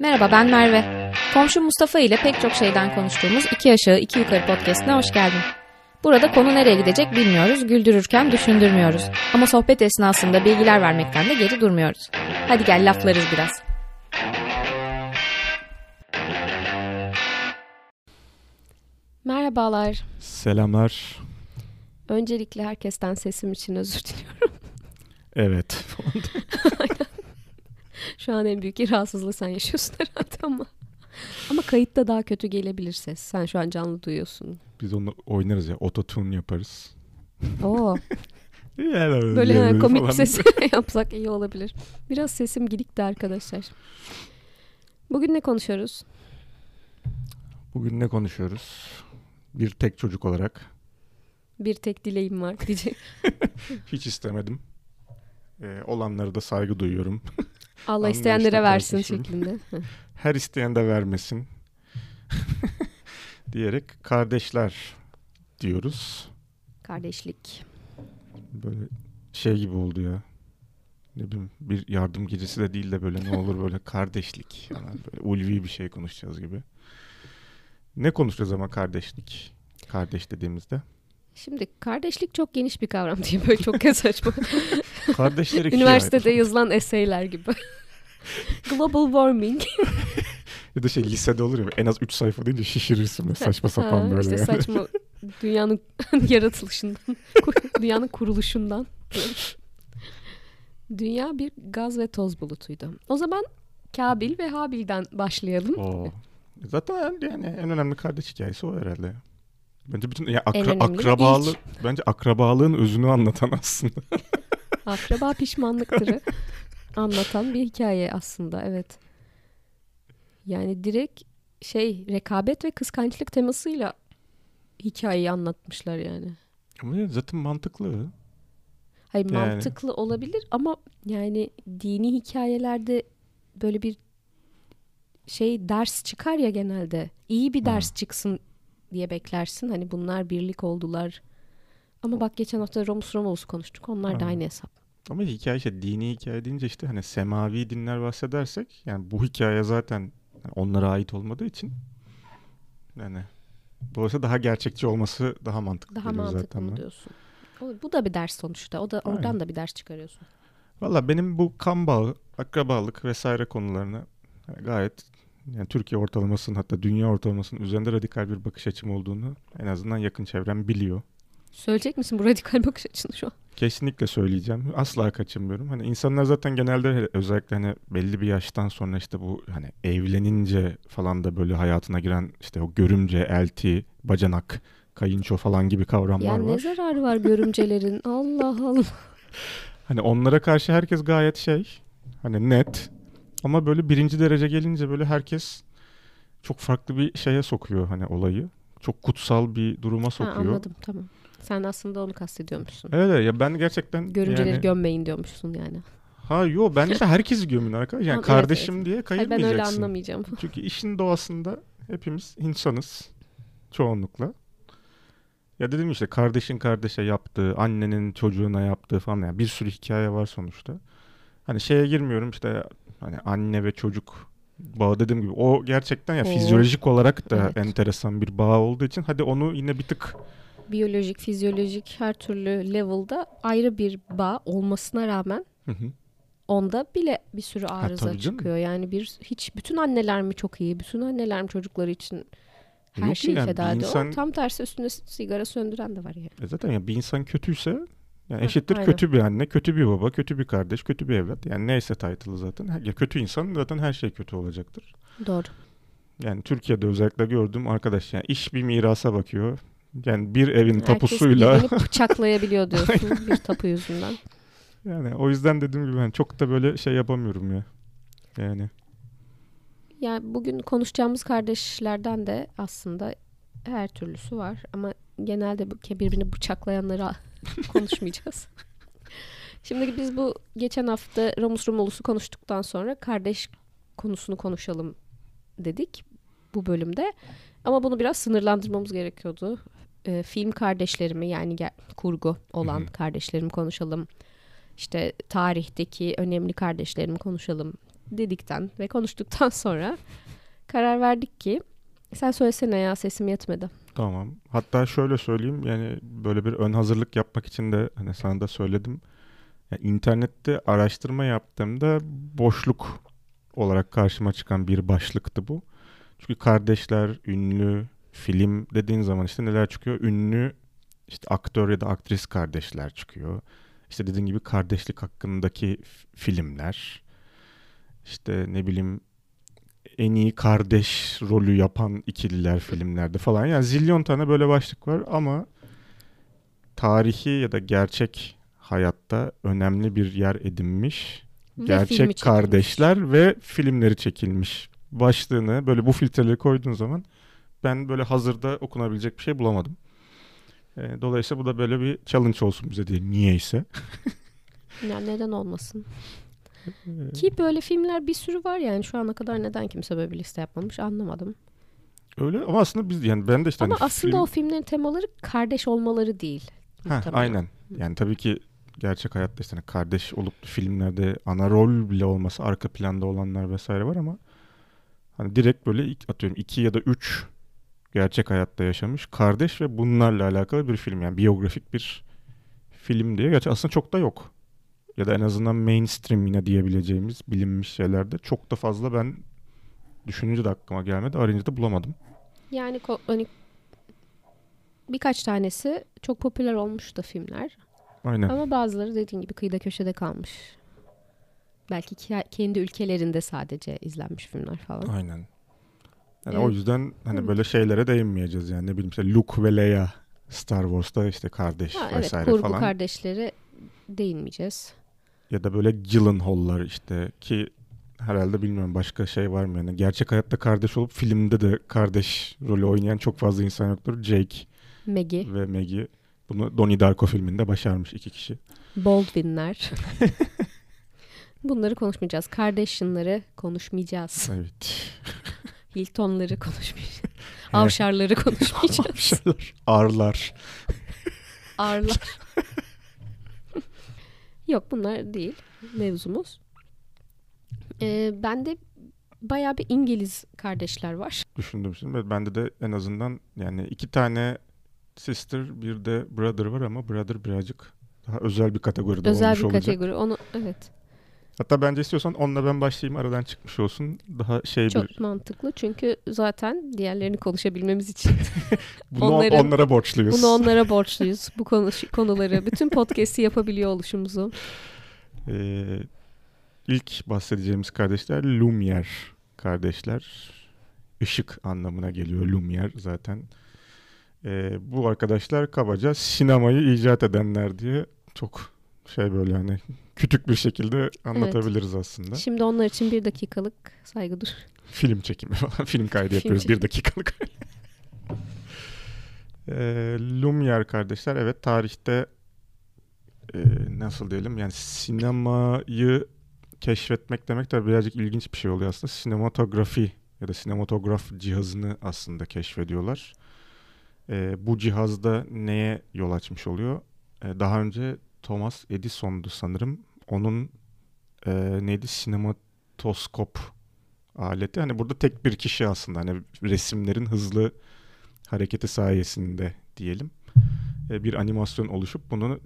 Merhaba ben Merve. Komşu Mustafa ile pek çok şeyden konuştuğumuz iki aşağı iki yukarı podcastine hoş geldin. Burada konu nereye gidecek bilmiyoruz, güldürürken düşündürmüyoruz. Ama sohbet esnasında bilgiler vermekten de geri durmuyoruz. Hadi gel laflarız biraz. Merhabalar. Selamlar. Öncelikle herkesten sesim için özür diliyorum. Evet. Şu an en büyük rahatsızlığı sen yaşıyorsun herhalde ama. Ama kayıtta daha kötü gelebilir ses. Sen şu an canlı duyuyorsun. Biz onu oynarız ya. Ototune yaparız. Oo. Yani Böyle yani komik falan. ses yapsak iyi olabilir. Biraz sesim gidikti arkadaşlar. Bugün ne konuşuyoruz? Bugün ne konuşuyoruz? Bir tek çocuk olarak. Bir tek dileğim var diyecek. Hiç istemedim. Ee, olanlara da saygı duyuyorum. Allah isteyenlere versin şeklinde. Her isteyen de vermesin. diyerek kardeşler diyoruz. Kardeşlik. Böyle şey gibi oldu ya. Ne bileyim bir yardım gecesi de değil de böyle ne olur böyle kardeşlik. Yani böyle ulvi bir şey konuşacağız gibi. Ne konuşacağız ama kardeşlik? Kardeş dediğimizde. Şimdi kardeşlik çok geniş bir kavram diye böyle çok saçma. Kardeşler ikiye Üniversitede yazılan eseyler gibi. Global warming. Ya da şey lisede olur ya en az 3 sayfa deyince şişirirsin saçma sapan Ha, böyle. işte yani. saçma dünyanın yaratılışından, dünyanın kuruluşundan. Dünya bir gaz ve toz bulutuydu. O zaman Kabil ve Habil'den başlayalım. Oo. Zaten yani en önemli kardeş hikayesi o herhalde. Bence bütün ya akra, önemli akrabalı ilk. bence akrabalığın özünü anlatan aslında. Akraba pişmanlıktırı anlatan bir hikaye aslında evet. Yani direkt şey rekabet ve kıskançlık temasıyla hikayeyi anlatmışlar yani. Ama ya zaten mantıklı. Hayır Yani. mantıklı olabilir ama yani dini hikayelerde böyle bir şey ders çıkar ya genelde. İyi bir Ha. ders çıksın diye beklersin. Hani bunlar birlik oldular. Ama bak geçen hafta Romus Romolus'u konuştuk. Onlar da Ha. aynı hesap. Ama hikaye işte dini hikaye deyince işte hani semavi dinler bahsedersek yani bu hikaye zaten onlara ait olmadığı için yani dolayısıyla daha gerçekçi olması daha mantıklı Daha mantıklı zaten mı diyorsun? O- Bu da bir ders sonuçta. O da oradan Aynen. da bir ders çıkarıyorsun. Valla benim bu kan bağı, akrabalık vesaire konularına yani gayet yani Türkiye ortalamasının hatta dünya ortalamasının üzerinde radikal bir bakış açım olduğunu en azından yakın çevrem biliyor. Söyleyecek misin bu radikal bakış açını şu an? Kesinlikle söyleyeceğim. Asla kaçınmıyorum. Hani insanlar zaten genelde özellikle hani belli bir yaştan sonra işte bu hani evlenince falan da böyle hayatına giren işte o görümce, elti, bacanak, kayınço falan gibi kavramlar Ya ne var. zararı var görümcelerin? Allah Allah. Hani onlara karşı herkes gayet şey hani net ama böyle birinci derece gelince böyle herkes çok farklı bir şeye sokuyor hani olayı. Çok kutsal bir duruma Ha, sokuyor. anladım tamam. Sen aslında onu kastediyormuşsun. Evet ya ben gerçekten Görümceleri yani, gömmeyin diyormuşsun yani. ha yo bence herkesi gömün arkadaş. Yani Tamam, evet, kardeşim evet. diye Hayır, ben kayırmayacaksın. öyle anlamayacağım. Çünkü işin doğasında hepimiz insanız çoğunlukla. Ya dedim işte kardeşin kardeşe yaptığı, annenin çocuğuna yaptığı falan yani bir sürü hikaye var sonuçta. Hani şeye girmiyorum işte hani anne ve çocuk bağı dediğim gibi o gerçekten ya O- fizyolojik olarak da Evet. enteresan bir bağ olduğu için hadi onu yine bir tık Biyolojik, fizyolojik her türlü level'da ayrı bir bağ olmasına rağmen Hı hı. onda bile bir sürü arıza canım. çıkıyor. Yani bir hiç bütün anneler mi çok iyi, bütün anneler mi çocukları için her Yok şeyi yani feda ediyor. insan- Tam tersi üstüne sigara söndüren de var yani. E zaten ya bir insan kötüyse yani eşittir aynen. kötü bir anne, kötü bir baba, kötü bir kardeş, kötü bir evlat. Yani neyse title'ı zaten. Ya kötü insan zaten her şey kötü olacaktır. Doğru. Yani Türkiye'de özellikle gördüğüm arkadaş yani iş bir mirasa bakıyor. Yani bir evin Herkes tapusuyla birbirini bıçaklayabiliyor diyorsun bir tapu yüzünden. yani o yüzden dediğim gibi ben çok da böyle şey yapamıyorum ya. Yani Yani bugün konuşacağımız kardeşlerden de aslında her türlüsü var ama genelde birbirini bıçaklayanları konuşmayacağız. Şimdi biz bu geçen hafta Romus Romulus'u konuştuktan sonra kardeş konusunu konuşalım dedik bu bölümde. Ama bunu biraz sınırlandırmamız gerekiyordu. Ee, film kardeşlerimi yani kurgu olan Hı hı. kardeşlerimi konuşalım. İşte tarihteki önemli kardeşlerimi konuşalım dedikten ve konuştuktan sonra karar verdik ki sen söylesene ya sesim yetmedi. Tamam. Hatta şöyle söyleyeyim yani böyle bir ön hazırlık yapmak için de hani sana da söyledim. Yani internette araştırma yaptığımda boşluk olarak karşıma çıkan bir başlıktı bu. Çünkü kardeşler, ünlü, film dediğin zaman işte neler çıkıyor? Ünlü işte aktör ya da aktris kardeşler çıkıyor. İşte dediğin gibi kardeşlik hakkındaki filmler. İşte ne bileyim en iyi kardeş rolü yapan ikililer filmlerde falan. Yani zilyon tane böyle başlık var ama tarihi ya da gerçek hayatta önemli bir yer edinmiş Ve gerçek kardeşler ve filmleri çekilmiş başlığını böyle bu filtreleri koyduğun zaman ben böyle hazırda okunabilecek bir şey bulamadım. E, dolayısıyla bu da böyle bir challenge olsun bize diye niyeyse. Ya neden olmasın? E, Ki böyle filmler bir sürü var yani şu ana kadar neden kimse böyle bir liste yapmamış anlamadım. Öyle ama aslında biz yani ben de işte Ama hani aslında film- o filmlerin temaları kardeş olmaları değil. Ha, aynen. Yani tabii ki gerçek hayatta işte hani kardeş olup filmlerde ana rol bile olması arka planda olanlar vesaire var ama hani direkt böyle ilk- atıyorum iki ya da üç gerçek hayatta yaşamış kardeş ve bunlarla alakalı bir film yani biyografik bir film diye. Gerçi aslında çok da yok. Ya da en azından mainstream yine diyebileceğimiz bilinmiş şeylerde çok da fazla ben düşününce de aklıma gelmedi. Arayınca da bulamadım. Yani hani birkaç tanesi çok popüler olmuş da filmler. Aynen. Ama bazıları dediğin gibi kıyıda köşede kalmış. Belki ki- kendi ülkelerinde sadece izlenmiş filmler falan. Aynen. Yani Evet. o yüzden hani Hı. böyle şeylere değinmeyeceğiz yani ne bileyim işte Luke ve Leia Star Wars'ta işte kardeş Ha, evet vesaire kurgu falan kardeşleri değinmeyeceğiz. ya da böyle Gyllenhaal'lar işte ki herhalde bilmiyorum başka şey var mı yani gerçek hayatta kardeş olup filmde de kardeş rolü oynayan çok fazla insan yoktur. Jake Maggie, ve Maggie bunu Donnie Darko filminde başarmış iki kişi. Baldwin'ler. Bunları konuşmayacağız. Kardashian'ları konuşmayacağız. Evet. Hilton'ları konuşmayacağız. Avşarları konuşmayacağız. Şeyler, Arlar. Arlar. Yok bunlar değil mevzumuz. Ee, bende bayağı bir İngiliz kardeşler var. düşündüm şimdi. Bende de en azından yani iki tane sister bir de brother var ama brother birazcık daha özel bir kategoride Özel olmuş bir olacak. kategori. Onu evet. Hatta bence istiyorsan onunla ben başlayayım aradan çıkmış olsun. Daha şey Çok bir mantıklı. Çünkü zaten diğerlerini konuşabilmemiz için bunu onların- onlara borçluyuz. bunu onlara borçluyuz. Bu konu, konuları, bütün podcast'i yapabiliyor oluşumuzu. Ee, ilk bahsedeceğimiz kardeşler Lumière kardeşler. Işık anlamına geliyor Lumière zaten. Ee, bu arkadaşlar kabaca sinemayı icat edenler diye çok şey böyle hani küçük bir şekilde anlatabiliriz aslında. Şimdi onlar için bir dakikalık saygı dur. Film çekimi falan. Film kaydı Film yapıyoruz çekimi. bir dakikalık. e, Lumière kardeşler evet tarihte e, nasıl diyelim yani sinemayı keşfetmek demek de birazcık ilginç bir şey oluyor aslında. Sinematografi ya da sinematograf cihazını aslında keşfediyorlar. E, bu cihazda neye yol açmış oluyor? E, daha önce Thomas Edison'du sanırım. Onun e, neydi? Sinematoskop aleti. Hani burada tek bir kişi aslında hani resimlerin hızlı hareketi sayesinde diyelim e, bir animasyon oluşup bunu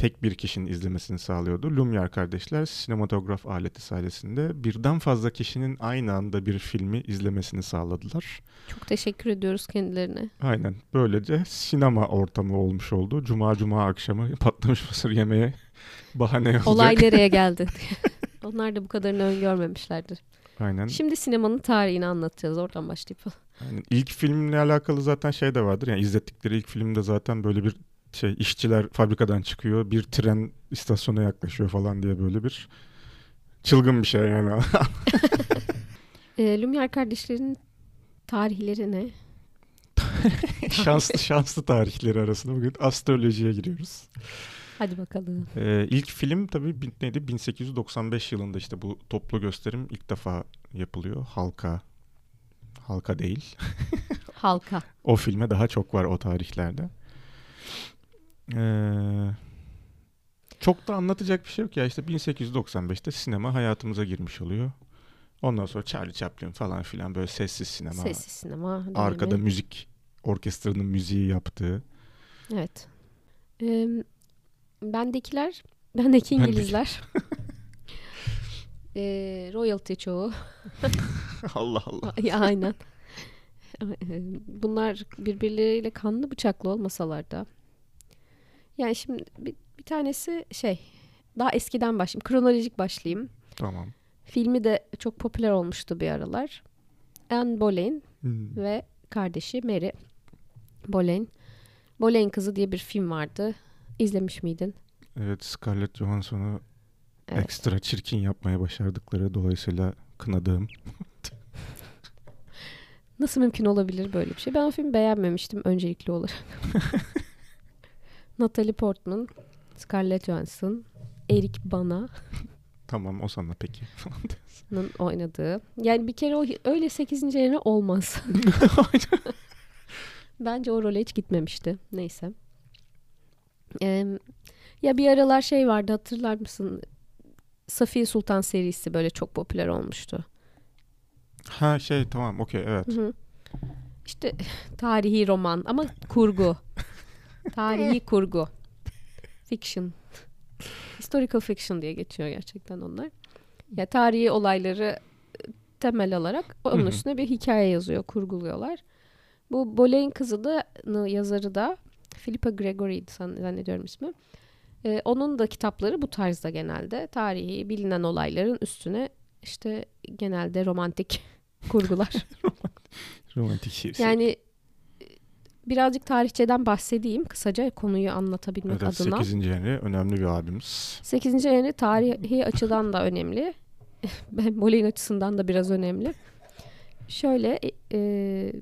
tek bir kişinin izlemesini sağlıyordu. Lumière kardeşler sinematograf aleti sayesinde birden fazla kişinin aynı anda bir filmi izlemesini sağladılar. Çok teşekkür ediyoruz kendilerine. Aynen. Böylece sinema ortamı olmuş oldu. Cuma cuma akşamı patlamış mısır yemeye bahane olacak. Olay nereye geldi? Onlar da bu kadarını öngörmemişlerdir. Aynen. Şimdi sinemanın tarihini anlatacağız. Oradan başlayıp. Yani ilk filmle alakalı zaten şey de vardır. Yani izlettikleri ilk filmde zaten böyle bir şey işçiler fabrikadan çıkıyor. Bir tren istasyona yaklaşıyor falan diye böyle bir çılgın bir şey yani. E, Lumière kardeşlerin tarihleri ne? şanslı şanslı tarihleri arasında bugün astrolojiye giriyoruz. Hadi bakalım. Ee, ilk film tabii bin- neydi? 1895 yılında işte bu toplu gösterim ilk defa yapılıyor. Halka halka değil. Halka. O filme daha çok var o tarihlerde. Ee, Çok da anlatacak bir şey yok ya. İşte 1895'te sinema hayatımıza girmiş oluyor. Ondan sonra Charlie Chaplin falan filan böyle sessiz sinema. Sessiz sinema. dönemi. Arkada müzik, orkestranın müziği yaptığı. Evet. Ee, bendekiler, bendeki İngilizler. Ee, royalty çoğu. Allah Allah. Ya, aynen. Bunlar birbirleriyle kanlı bıçaklı olmasalar da. Yani şimdi bir, bir tanesi şey, daha eskiden başlayayım. Kronolojik başlayayım. Tamam. Filmi de çok popüler olmuştu bir aralar. Anne Boleyn Hmm. ve kardeşi Mary Boleyn. Boleyn Kızı diye bir film vardı. İzlemiş miydin? Evet Scarlett Johansson'u Evet. ekstra çirkin yapmaya başardıkları dolayısıyla kınadığım. Nasıl mümkün olabilir böyle bir şey? Ben o filmi beğenmemiştim öncelikli olarak. Natalie Portman, Scarlett Johansson, Eric Bana'nın Tamam o sana peki. oynadığı. Yani bir kere o öyle 8. yerine olmaz. Bence o role hiç gitmemişti. Neyse. Ee, ya bir aralar şey vardı hatırlar mısın? Safiye Sultan serisi böyle çok popüler olmuştu. ha şey tamam okey evet. Hı hı. İşte tarihi roman ama kurgu. Tarihi kurgu. Fiction. Historical fiction diye geçiyor gerçekten onlar. Ya tarihi olayları e, temel alarak onun üstüne bir hikaye yazıyor, kurguluyorlar. Bu Boleyn kızı da yazarı da Philippa Gregory'di zannediyorum ismi. Ee, onun da kitapları bu tarzda genelde. Tarihi, bilinen olayların üstüne işte genelde romantik kurgular. Romantik şiir. Yani birazcık tarihçeden bahsedeyim kısaca konuyu anlatabilmek Evet, adına. 8. Henry önemli bir abimiz. 8. Henry tarihi açıdan da önemli. Ben Boleyn açısından da biraz önemli. Şöyle e,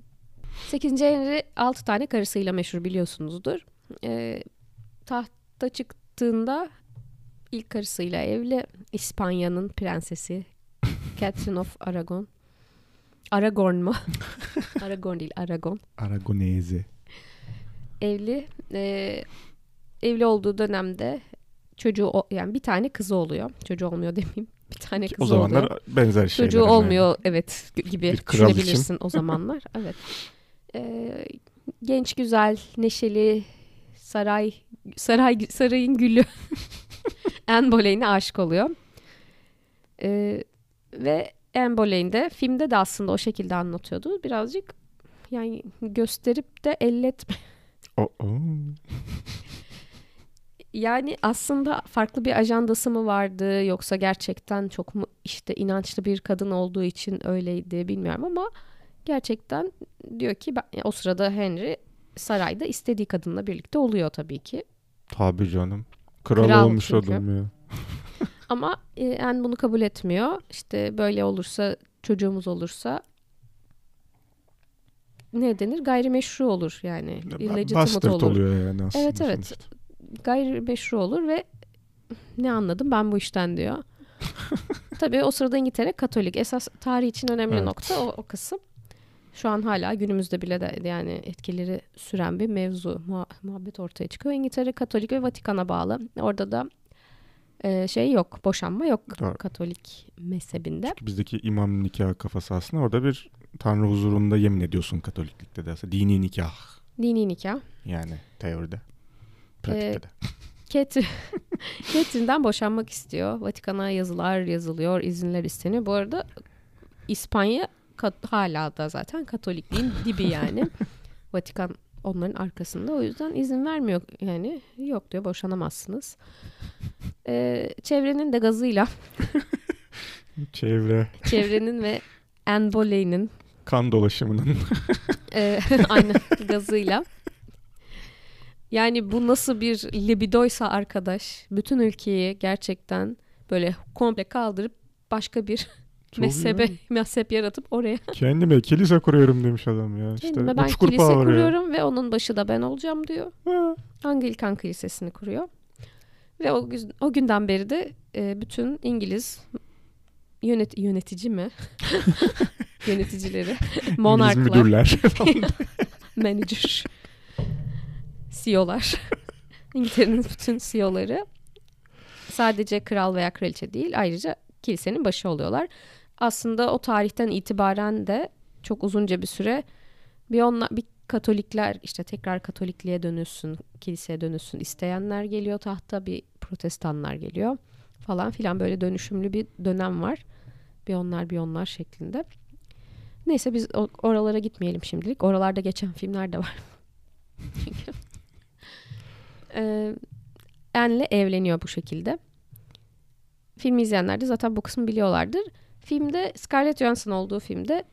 8. Henry 6 tane karısıyla meşhur biliyorsunuzdur. E, tahta çıktığında ilk karısıyla evli İspanya'nın prensesi Catherine of Aragon. Aragorn mu? Aragorn değil Aragon. Aragonese. Evli. Ee, evli olduğu dönemde çocuğu yani bir tane kızı oluyor. Çocuğu olmuyor demeyeyim. Bir tane kızı O zamanlar oluyor. benzer şeyler. Çocuğu yani. olmuyor evet gibi düşünebilirsin o zamanlar. Evet. Ee, genç güzel, neşeli saray saray sarayın gülü Anne Boleyn'e aşık oluyor. Ee, ve Anne Boleyn de filmde de aslında o şekilde anlatıyordu. Birazcık yani gösterip de elletme O- o. Yani aslında farklı bir ajandası mı vardı yoksa gerçekten çok mu işte inançlı bir kadın olduğu için öyleydi bilmiyorum ama gerçekten diyor ki ben, o sırada Henry sarayda istediği kadınla birlikte oluyor tabii ki. Tabii canım. Kral, Kral olmuş çünkü. adam ya. Ama e, Anne bunu kabul etmiyor. İşte böyle olursa çocuğumuz olursa ne denir? Gayrimeşru olur yani. Bastard olur. oluyor yani aslında. Evet, evet. sonuçta. gayrimeşru olur ve ne anladım ben bu işten diyor. Tabii o sırada İngiltere Katolik. Esas tarih için önemli Evet. nokta o, o kısım. Şu an hala günümüzde bile de yani etkileri süren bir mevzu, muha- muhabbet ortaya çıkıyor. İngiltere Katolik ve Vatikan'a bağlı. Orada da e, şey yok, boşanma yok Doğru. Katolik mezhebinde. Çünkü bizdeki imam nikah kafası aslında orada bir tanrı huzurunda yemin ediyorsun Katoliklikte de aslında. Dini nikah Dini nikah. yani teoride. Pratikte Ee, de. Catherine, Catherine'den boşanmak istiyor. Vatikan'a yazılar yazılıyor, izinler isteniyor. Bu arada İspanya kat- hala da zaten Katolikliğin dibi yani. Vatikan onların arkasında. O yüzden izin vermiyor yani. Yok diyor boşanamazsınız. Ee, çevrenin de gazıyla, Çevre, çevrenin ve Anne Boleyn'in kan dolaşımının e, aynı gazıyla. Yani bu nasıl bir libidoysa arkadaş bütün ülkeyi gerçekten böyle komple kaldırıp başka bir Çok mezhebe ya. mezhep yaratıp oraya Kendime kilise kuruyorum demiş adam ya. İşte kendime ben kilise kuruyorum ve onun başı da ben olacağım diyor. Ha. Anglikan kilisesini kuruyor. Ve o, o günden beri de e, bütün İngiliz yönet yönetici mi? Yöneticileri, monarklar, müdürler. manager, CEO'lar, İngiltere'nin bütün CEO'ları sadece kral veya kraliçe değil ayrıca kilisenin başı oluyorlar. Aslında o tarihten itibaren de çok uzunca bir süre bir onlar bir Katolikler işte tekrar Katolikliğe dönülsün, kiliseye dönülsün isteyenler geliyor tahta bir protestanlar geliyor falan filan böyle dönüşümlü bir dönem var. Bir onlar bir onlar şeklinde. Neyse biz oralara gitmeyelim şimdilik. Oralarda geçen filmler de var. Ee, Anne'le evleniyor bu şekilde. Filmi izleyenler de zaten bu kısmı biliyorlardır. Filmde Scarlett Johansson olduğu filmde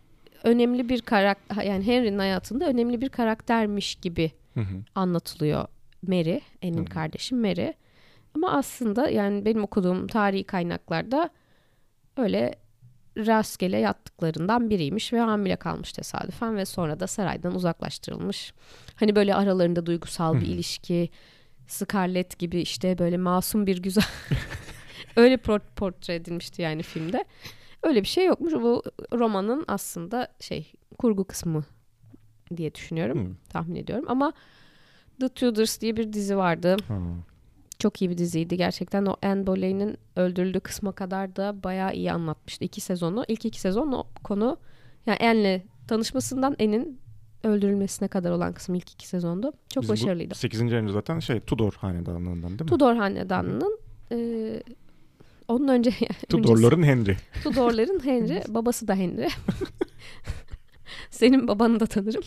önemli bir karakter yani Henry'nin hayatında önemli bir karaktermiş gibi hı hı. anlatılıyor Mary, Anne'in kardeşi Mary. Ama aslında yani benim okuduğum tarihi kaynaklarda öyle rastgele yattıklarından biriymiş ve hamile kalmış tesadüfen ve sonra da saraydan uzaklaştırılmış. Hani böyle aralarında duygusal bir ilişki, Scarlett gibi işte böyle masum bir güzel öyle portre edilmişti yani filmde. Öyle bir şey yokmuş. Bu romanın aslında şey kurgu kısmı diye düşünüyorum. Hmm. Tahmin ediyorum. Ama The Tudors diye bir dizi vardı. Hmm. Çok iyi bir diziydi. Gerçekten o Anne Boleyn'in öldürüldüğü kısma kadar da bayağı iyi anlatmıştı. İki sezonu. İlk iki sezon o konu yani Anne'le tanışmasından Anne'in öldürülmesine kadar olan kısım ilk iki sezondu. Çok Bizim başarılıydı. 8. ayında zaten şey Tudor hanedanlığından değil mi? Tudor hanedanının e, onun önce Tudorların Henry. Tudorların Henry. babası da Henry. Senin babanı da tanırım.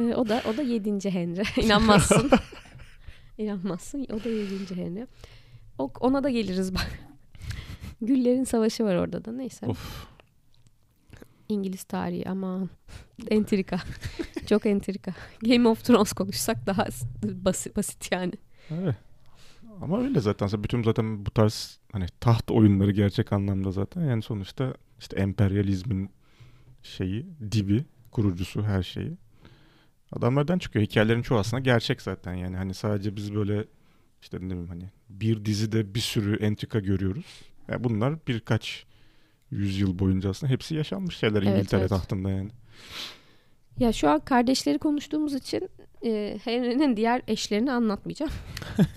E, o da o da 7. Henry. İnanmazsın. İnanmazsın. O da 7. Henry. O, ona da geliriz bak. Güllerin Savaşı var orada da neyse. Of. İngiliz tarihi ama entrika. Çok entrika. Game of Thrones konuşsak daha basit, basit yani. Evet. Ama öyle zaten. Bütün zaten bu tarz hani taht oyunları gerçek anlamda zaten. Yani sonuçta işte emperyalizmin şeyi, dibi, kurucusu her şeyi. Adamlardan çıkıyor. Hikayelerin çoğu aslında gerçek zaten. Yani hani sadece biz böyle işte ne bileyim hani bir dizide bir sürü entrika görüyoruz. Yani bunlar birkaç yüzyıl boyunca aslında hepsi yaşanmış şeyler evet, İngiltere evet. tahtında yani. Ya şu an kardeşleri konuştuğumuz için e, Henry'nin diğer eşlerini anlatmayacağım.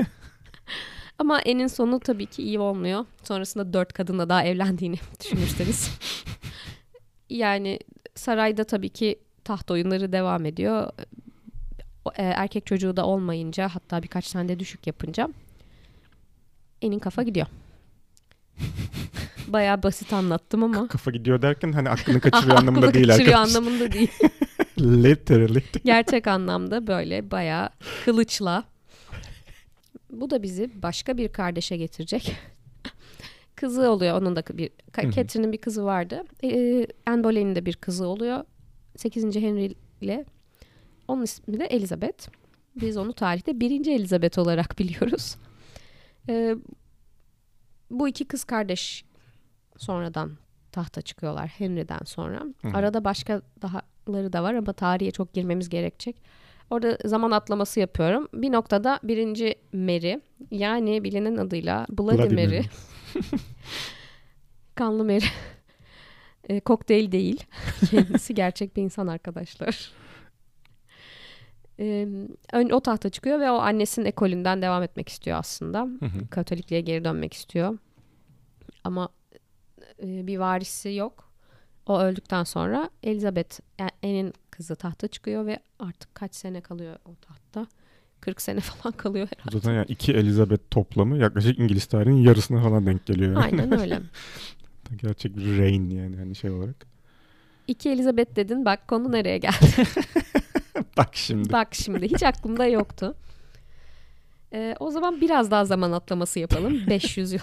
Ama enin sonu tabii ki iyi olmuyor. Sonrasında dört kadınla daha evlendiğini düşünürseniz. yani sarayda tabii ki taht oyunları devam ediyor. E, erkek çocuğu da olmayınca hatta birkaç tane de düşük yapınca enin kafa gidiyor. Bayağı basit anlattım ama. Kafa gidiyor derken hani aklını kaçırıyor anlamında değil kaçırıyor anlamında değil. Literally. Gerçek anlamda böyle bayağı kılıçla. Bu da bizi başka bir kardeşe getirecek. kızı oluyor onun da bir Catherine'in bir kızı vardı. Ee, Anne Boleyn'in de bir kızı oluyor. 8. Henry ile. Onun ismi de Elizabeth. Biz onu tarihte 1. Elizabeth olarak biliyoruz. Ee, bu iki kız kardeş sonradan tahta çıkıyorlar Henry'den sonra. Hı. Arada başka dahaları da var ama tarihe çok girmemiz gerekecek. Orada zaman atlaması yapıyorum. Bir noktada birinci Mary yani bilinen adıyla Bloody, Bloody Mary. Kanlı Mary. E, kokteyl değil. Kendisi gerçek bir insan arkadaşlar. E, o tahta çıkıyor ve o annesinin ekolünden devam etmek istiyor aslında. Hı hı. Katolikliğe geri dönmek istiyor. Ama e, bir varisi yok. O öldükten sonra Elizabeth Anne'in kızı tahta çıkıyor ve artık kaç sene kalıyor o tahtta? 40 sene falan kalıyor herhalde. Zaten yani iki Elizabeth toplamı yaklaşık İngiliz tarihinin yarısına falan denk geliyor. Yani. Aynen öyle. Gerçek bir reign yani hani şey olarak. İki Elizabeth dedin bak konu nereye geldi? bak şimdi. Bak şimdi hiç aklımda yoktu. Ee, o zaman biraz daha zaman atlaması yapalım. 500 yıl.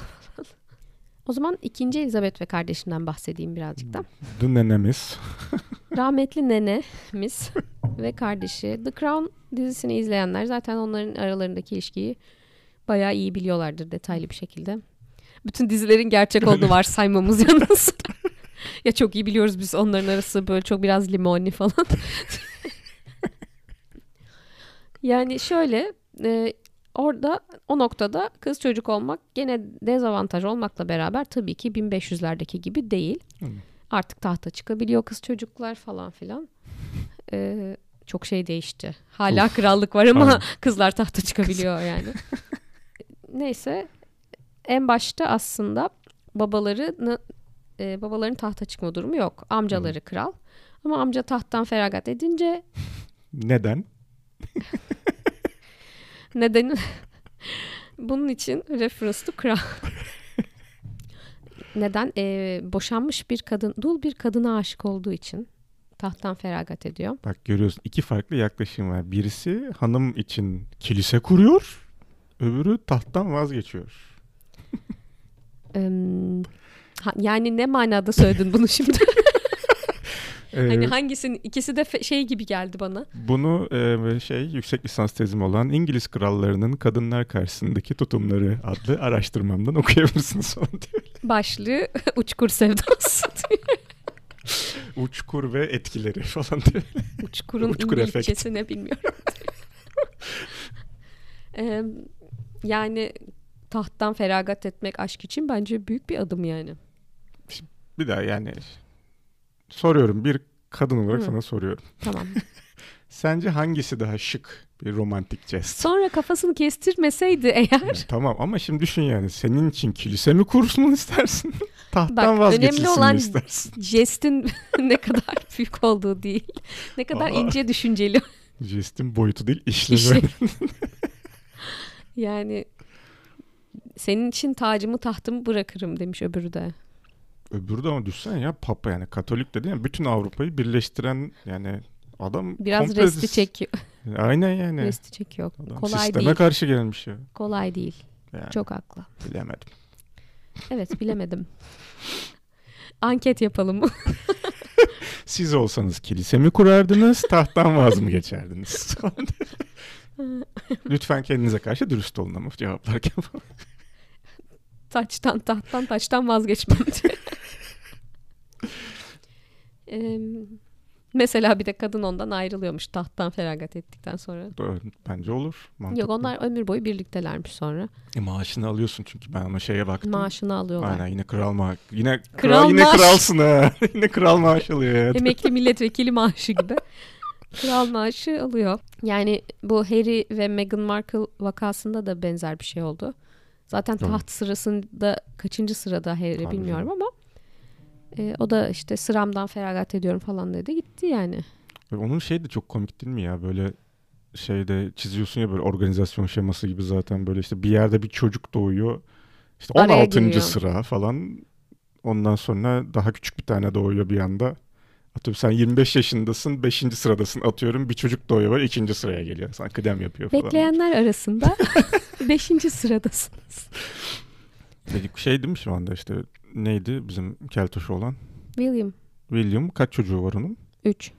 O zaman ikinci Elizabeth ve kardeşinden bahsedeyim birazcık da. The nenemiz. Rahmetli nenemiz ve kardeşi. The Crown dizisini izleyenler zaten onların aralarındaki ilişkiyi bayağı iyi biliyorlardır detaylı bir şekilde. Bütün dizilerin gerçek olduğunu varsaymamız yalnız. ya çok iyi biliyoruz biz onların arası böyle çok biraz limoni falan. yani şöyle e, Orada o noktada kız çocuk olmak gene dezavantaj olmakla beraber tabii ki 1500'lerdeki gibi değil. Hmm. Artık tahta çıkabiliyor kız çocuklar falan filan. Ee, çok şey değişti. Hala of. krallık var ama Aynen. kızlar tahta çıkabiliyor yani. Neyse en başta aslında babaları e, babaların tahta çıkma durumu yok. Amcaları kral. Ama amca tahttan feragat edince Neden? nedeni bunun için reference to kral. Neden? E, boşanmış bir kadın, dul bir kadına aşık olduğu için tahttan feragat ediyor. Bak görüyorsun iki farklı yaklaşım var. Birisi hanım için kilise kuruyor. Öbürü tahttan vazgeçiyor. Yani ne manada söyledin bunu şimdi? Ee, hani hangisinin ikisi de şey gibi geldi bana. Bunu e, şey yüksek lisans tezim olan İngiliz krallarının kadınlar karşısındaki tutumları adlı araştırmamdan okuyabilirsiniz falan diyor. Başlığı uçkur sevdası. Uçkur ve etkileri falan diyor. Uçkurun Uçkur İngilizcesi ne bilmiyorum. Yani tahttan feragat etmek aşk için bence büyük bir adım yani. Bir daha yani soruyorum bir kadın olarak Hı. sana soruyorum. Tamam. Sence hangisi daha şık bir romantik jest? Sonra kafasını kestirmeseydi eğer Tamam ama şimdi düşün yani senin için kilise mi kursun istersin? Tahttan Bak, vazgeçilsin önemli olan mi istersin? jestin ne kadar büyük olduğu değil. Ne kadar Aa. ince düşünceli. Jestin boyutu değil işlevi. Yani senin için tacımı tahtımı bırakırım demiş öbürü de. Öbürü de ama düşsene ya Papa yani Katolik dedi ya bütün Avrupa'yı birleştiren yani adam Biraz komple- resti çekiyor. Aynen yani. Resti çekiyor. Adam Kolay sisteme değil. karşı gelmiş ya. Kolay değil. Yani Çok haklı. bilemedim. Evet bilemedim. Anket yapalım mı? Siz olsanız kilise mi kurardınız, tahttan vaz mı geçerdiniz? Lütfen kendinize karşı dürüst olun ama cevaplarken falan. Taçtan tahttan taçtan vazgeçmem diye. Em, mesela bir de kadın ondan ayrılıyormuş tahttan feragat ettikten sonra. Bence olur. Mantıklı. Yok onlar ömür boyu birliktelermiş sonra. E, maaşını alıyorsun çünkü ben ona şeye baktım. Maaşını alıyorlar. Aynen yine kral maaş. Yine kral, Kral yine maaş. kralsın ha. yine kral maaş alıyor. ya. Emekli milletvekili maaşı gibi. Kral maaşı alıyor. Yani bu Harry ve Meghan Markle vakasında da benzer bir şey oldu. Zaten Tabii. taht sırasında kaçıncı sırada Harry Tabii bilmiyorum canım. ama e, o da işte sıramdan feragat ediyorum falan dedi gitti yani. Onun şey de çok komik değil mi ya? Böyle şeyde çiziyorsun ya böyle organizasyon şeması gibi zaten böyle işte bir yerde bir çocuk doğuyor. İşte Araya 16. giriyor. sıra falan. Ondan sonra daha küçük bir tane doğuyor bir anda. Atıyorum sen 25 yaşındasın, 5. sıradasın atıyorum. Bir çocuk doğuyor var, 2. sıraya geliyor. Sen kıdem yapıyor falan. Bekleyenler arasında 5. sıradasınız. Dedik şey değil mi şu anda işte neydi bizim keltoş olan? William William kaç çocuğu var onun? 3.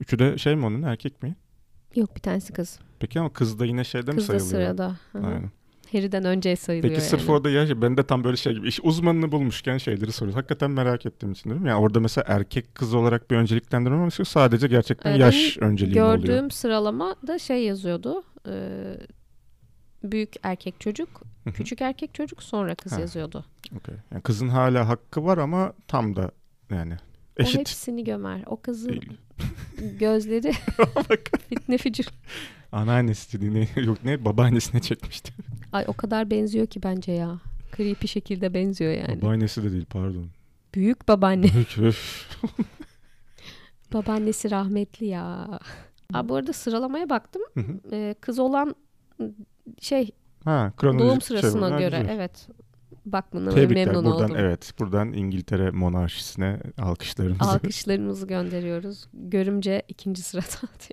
Üçü de şey mi onun erkek mi? Yok bir tanesi kız. Peki ama kız da yine şeyde mi Kız da sayılıyor? sırada. Hı hı. Aynen. Harry'den önce sayılıyor Peki sırf yani. orada ya ben de tam böyle şey gibi iş uzmanını bulmuşken şeyleri soruyoruz. Hakikaten merak ettiğim için dedim. Yani orada mesela erkek kız olarak bir önceliklendirme mi yoksa sadece gerçekten Ee, yaş önceliği mi oluyor? Gördüğüm sıralama da şey yazıyordu. e, büyük erkek çocuk, küçük erkek çocuk sonra kız Ha. yazıyordu. Okey. Yani kızın hala hakkı var ama tam da yani O eşit hepsini gömer. O kızın değil. gözleri fitne fücür. Anneannesi dediğini yok ne babaannesine çekmişti. Ay o kadar benziyor ki bence ya. Creepy şekilde benziyor yani. Babaannesi de değil pardon. Büyük babaanne. Babaannesi rahmetli ya. Aa, bu arada sıralamaya baktım. Hı hı. Ee, kız olan şey ha doğum şey sırasına var. Ha, göre güzel. evet. Bakmana Tebrikler memnun buradan oldum. evet buradan İngiltere monarşisine alkışlarımızı. Alkışlarımızı gönderiyoruz. Görümce ikinci sırada.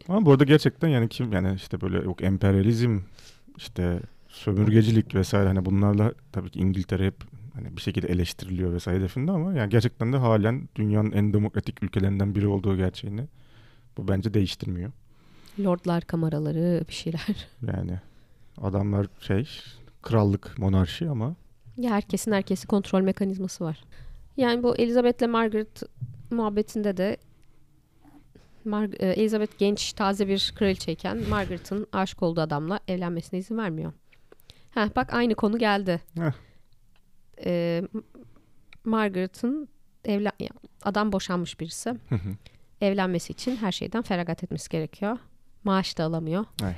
Ama bu arada gerçekten yani kim yani işte böyle yok emperyalizm işte sömürgecilik vesaire hani bunlarla tabii ki İngiltere hep hani bir şekilde eleştiriliyor vesaire hedefinde ama yani gerçekten de halen dünyanın en demokratik ülkelerinden biri olduğu gerçeğini bu bence değiştirmiyor. Lordlar kameraları bir şeyler. Yani adamlar şey krallık monarşi ama Ya herkesin herkesi kontrol mekanizması var. Yani bu Elizabeth'le Margaret muhabbetinde de Mar- e, Elizabeth genç taze bir kraliçeyken Margaret'ın aşık olduğu adamla evlenmesine izin vermiyor. Heh, bak aynı konu geldi. Heh. Ee, Margaret'ın evlen adam boşanmış birisi. Hı hı. Evlenmesi için her şeyden feragat etmesi gerekiyor. Maaş da alamıyor. Ay.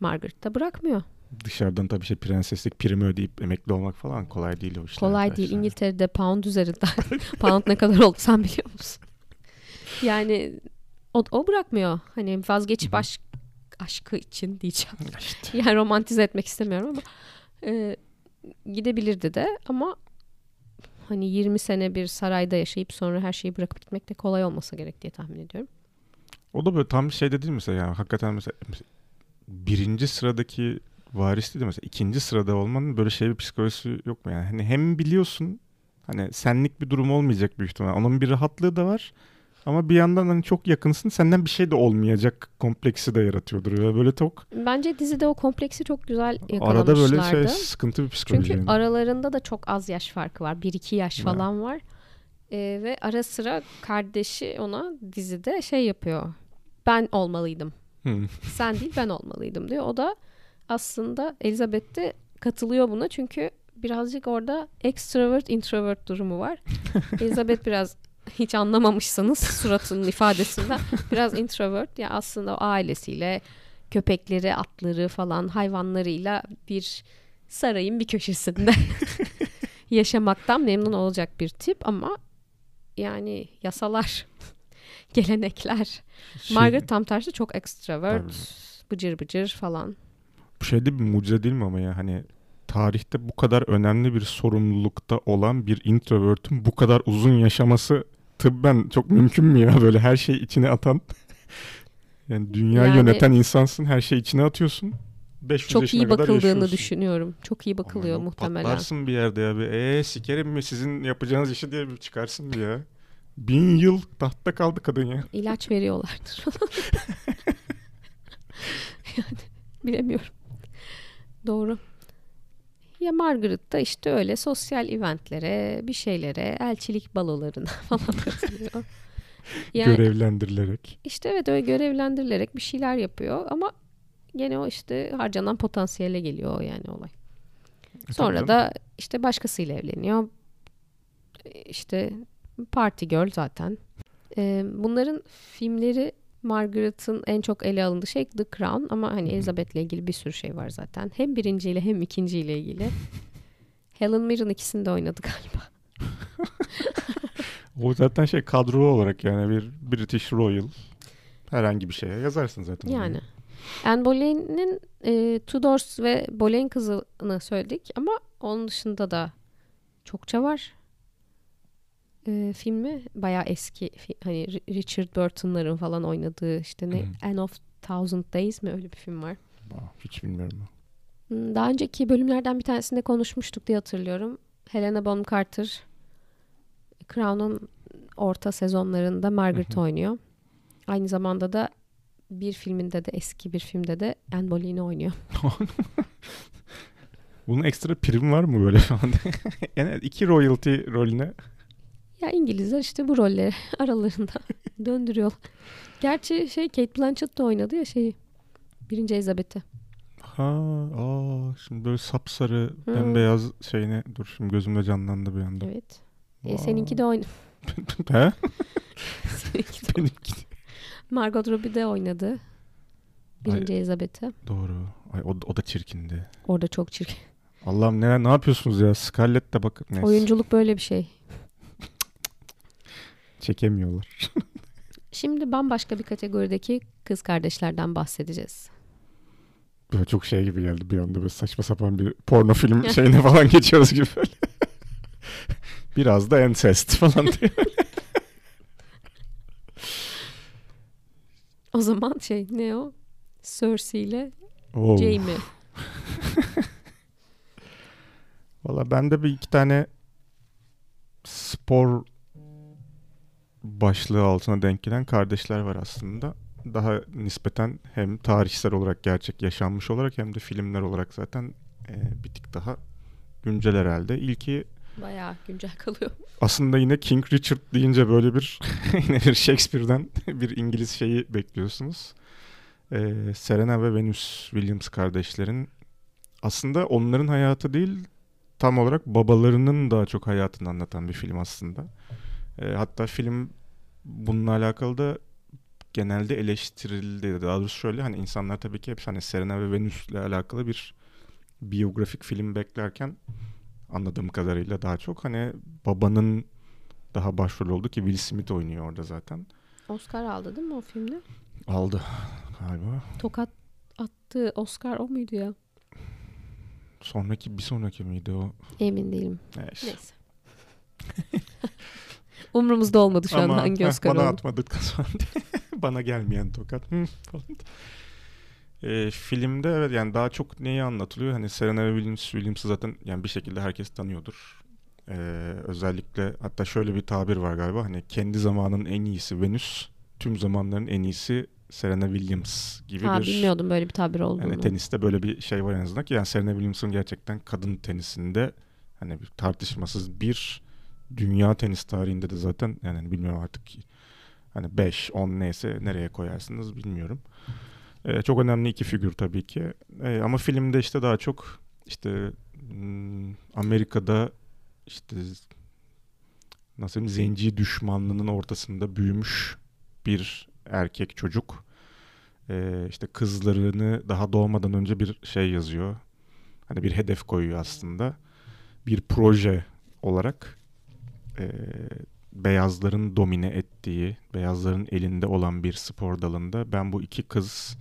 Margaret da bırakmıyor. Dışarıdan tabii şey prenseslik primi ödeyip emekli olmak falan kolay değil o işler. Kolay arkadaşlar. değil. İngiltere'de pound üzerinden. pound ne kadar oldu sen biliyor musun? Yani o, o bırakmıyor. Hani vazgeçip aşk, aşkı için diyeceğim. İşte. Yani romantize etmek istemiyorum ama e, gidebilirdi de ama hani 20 sene bir sarayda yaşayıp sonra her şeyi bırakıp gitmek de kolay olmasa gerek diye tahmin ediyorum. O da böyle tam şey de değil mesela yani hakikaten mesela, mesela birinci sıradaki varis değil de mesela ikinci sırada olmanın böyle şey bir psikolojisi yok mu yani? Hani hem biliyorsun hani senlik bir durum olmayacak büyük ihtimal. Onun bir rahatlığı da var. Ama bir yandan hani çok yakınsın senden bir şey de olmayacak kompleksi de yaratıyordur. Ya böyle çok Bence dizide o kompleksi çok güzel arada yakalamışlardı. böyle şey sıkıntı bir psikoloji. Çünkü yani. aralarında da çok az yaş farkı var. 1-2 yaş Ya. falan var. Ee, ve ara sıra kardeşi ona dizide şey yapıyor. Ben olmalıydım. Sen değil ben olmalıydım diyor. O da aslında Elizabeth de katılıyor buna. Çünkü birazcık orada extrovert introvert durumu var. Elizabeth biraz hiç anlamamışsanız suratının ifadesinden biraz introvert. Ya aslında o ailesiyle köpekleri, atları falan hayvanlarıyla bir sarayın bir köşesinde yaşamaktan memnun olacak bir tip ama yani yasalar, gelenekler. Şey- Margaret tam tersi çok extrovert, Tabii. bıcır bıcır falan. Bu şey de bir mucize değil mi ama ya hani tarihte bu kadar önemli bir sorumlulukta olan bir introvert'ün bu kadar uzun yaşaması tıbben çok mümkün mü ya böyle her şeyi içine atan yani dünya Yani- yöneten insansın her şeyi içine atıyorsun 500 Çok iyi kadar bakıldığını yaşıyorsun. düşünüyorum. Çok iyi bakılıyor Ama muhtemelen. Patlarsın bir yerde ya bir eee sikerim mi sizin yapacağınız işi diye bir çıkarsın bir ya. Bin yıl tahtta kaldı kadın ya. İlaç veriyorlardır yani bilemiyorum. Doğru. Ya Margaret da işte öyle sosyal eventlere, bir şeylere, elçilik balolarına falan katılıyor. Yani Görevlendirilerek. işte evet öyle görevlendirilerek bir şeyler yapıyor ama gene o işte harcanan potansiyele geliyor yani olay. E, Sonra da işte başkasıyla evleniyor. İşte Party Girl zaten. Bunların filmleri Margaret'ın en çok ele alındığı şey The Crown ama hani. Elizabeth'le ilgili bir sürü şey var zaten. Hem birinciyle hem ikinciyle ilgili. Helen Mirren ikisini de oynadı galiba. O zaten şey kadro olarak yani bir British Royal herhangi bir şeye yazarsın zaten. Yani. Anne Boleyn'in e, Tudors ve Boleyn kızını söyledik ama onun dışında da çokça var. E, filmi bayağı eski. Hani Ri- Richard Burton'ların falan oynadığı işte ne Hı. Anne of Thousand Days mi öyle bir film var. Hiç bilmiyorum. Hmm, Daha önceki bölümlerden bir tanesinde konuşmuştuk diye hatırlıyorum. Helena Bonham Carter Crown'un orta sezonlarında Margaret oynuyor. Aynı zamanda da bir filminde de eski bir filmde de Anne Boleyn'i oynuyor. Bunun ekstra prim var mı böyle falan? yani iki royalty rolüne Ya İngilizler işte bu rolleri aralarında döndürüyor. Gerçi şey Kate Blanchett de oynadı ya şeyi. Birinci Elizabeth'i. ha aa şimdi böyle sapsarı Hı. bembeyaz şeyine dur şimdi gözümde canlandı bir anda. Evet. E, seninki de oynadı. He? seninki de Benimki. Margot Robbie de oynadı. Birinci Elizabeth'i. Doğru. Ay o, o da çirkindi. Orada çok çirkin. Allah'ım ne ne yapıyorsunuz ya? Scarlett de bakın neyse. Oyunculuk böyle bir şey. Çekemiyorlar. Şimdi bambaşka bir kategorideki kız kardeşlerden bahsedeceğiz. Böyle çok şey gibi geldi bir anda böyle saçma sapan bir porno film şeyine falan geçiyoruz gibi böyle. Biraz da ensest falan diye. O zaman şey ne o? Cersei ile Oo. Jaime. Valla bende bir iki tane spor başlığı altına denk gelen kardeşler var aslında. Daha nispeten hem tarihsel olarak gerçek yaşanmış olarak hem de filmler olarak zaten e, bir tık daha güncel herhalde. İlki Bayağı güncel kalıyor. aslında yine King Richard deyince böyle bir yine bir Shakespeare'den bir İngiliz şeyi bekliyorsunuz. Ee, Serena ve Venus Williams kardeşlerin aslında onların hayatı değil tam olarak babalarının daha çok hayatını anlatan bir film aslında. Ee, hatta film bununla alakalı da genelde eleştirildi. Daha doğrusu şöyle hani insanlar tabii ki hep hani Serena ve Venus'le alakalı bir biyografik film beklerken anladığım kadarıyla daha çok hani babanın daha başrol oldu ki Will Smith oynuyor orada zaten. Oscar aldı değil mi o filmde? Aldı galiba. Tokat attığı Oscar o muydu ya? Sonraki bir sonraki miydi o? Emin değilim. Neyse. Neyse. Umrumuzda olmadı şu an Ama, hangi heh, Oscar bana oldu. atmadıktan sonra bana gelmeyen tokat. Ee, filmde evet yani daha çok neyi anlatılıyor? Hani Serena Williams, Williams'ı zaten yani bir şekilde herkes tanıyordur. Ee, özellikle hatta şöyle bir tabir var galiba hani kendi zamanın en iyisi Venüs, tüm zamanların en iyisi Serena Williams gibi Ha bir bilmiyordum böyle bir tabir olduğunu. yani teniste böyle bir şey var en azından ki yani Serena Williams'ın gerçekten kadın tenisinde hani tartışmasız bir dünya tenis tarihinde de zaten yani hani bilmiyorum artık hani 5 10 neyse nereye koyarsınız bilmiyorum. Ee, çok önemli iki figür tabii ki. Ee, ama filmde işte daha çok işte hmm, Amerika'da işte nasıl diyeyim zenci düşmanlığının ortasında büyümüş bir erkek çocuk e, işte kızlarını daha doğmadan önce bir şey yazıyor. Hani bir hedef koyuyor aslında. Bir proje olarak e, beyazların domine ettiği, beyazların elinde olan bir spor dalında ben bu iki kız,